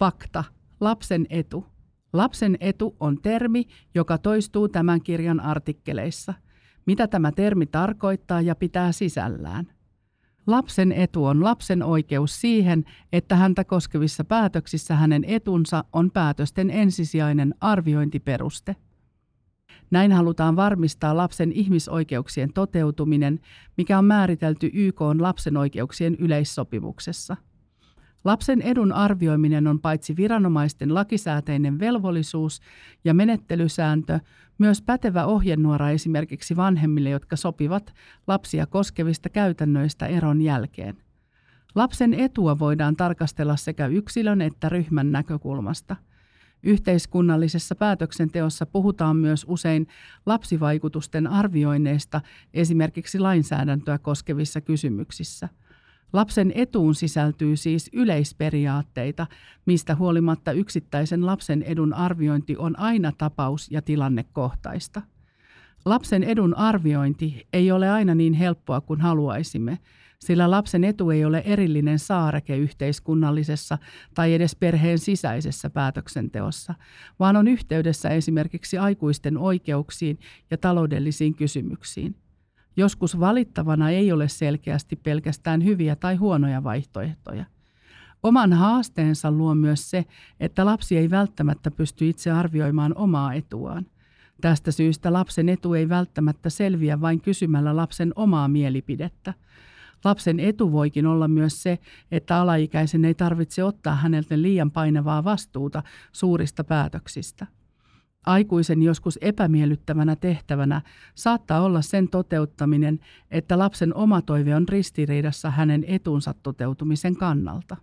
Fakta. Lapsen etu. Lapsen etu on termi, joka toistuu tämän kirjan artikkeleissa. Mitä tämä termi tarkoittaa ja pitää sisällään? Lapsen etu on lapsen oikeus siihen, että häntä koskevissa päätöksissä hänen etunsa on päätösten ensisijainen arviointiperuste. Näin halutaan varmistaa lapsen ihmisoikeuksien toteutuminen, mikä on määritelty YK lapsen oikeuksien yleissopimuksessa – Lapsen edun arvioiminen on paitsi viranomaisten lakisääteinen velvollisuus ja menettelysääntö, myös pätevä ohjenuora esimerkiksi vanhemmille, jotka sopivat lapsia koskevista käytännöistä eron jälkeen. Lapsen etua voidaan tarkastella sekä yksilön että ryhmän näkökulmasta. Yhteiskunnallisessa päätöksenteossa puhutaan myös usein lapsivaikutusten arvioinneista esimerkiksi lainsäädäntöä koskevissa kysymyksissä – Lapsen etuun sisältyy siis yleisperiaatteita, mistä huolimatta yksittäisen lapsen edun arviointi on aina tapaus- ja tilannekohtaista. Lapsen edun arviointi ei ole aina niin helppoa kuin haluaisimme, sillä lapsen etu ei ole erillinen saareke yhteiskunnallisessa tai edes perheen sisäisessä päätöksenteossa, vaan on yhteydessä esimerkiksi aikuisten oikeuksiin ja taloudellisiin kysymyksiin. Joskus valittavana ei ole selkeästi pelkästään hyviä tai huonoja vaihtoehtoja. Oman haasteensa luo myös se, että lapsi ei välttämättä pysty itse arvioimaan omaa etuaan. Tästä syystä lapsen etu ei välttämättä selviä vain kysymällä lapsen omaa mielipidettä. Lapsen etu voikin olla myös se, että alaikäisen ei tarvitse ottaa häneltä liian painavaa vastuuta suurista päätöksistä. Aikuisen joskus epämiellyttävänä tehtävänä saattaa olla sen toteuttaminen, että lapsen oma toive on ristiriidassa hänen etunsa toteutumisen kannalta.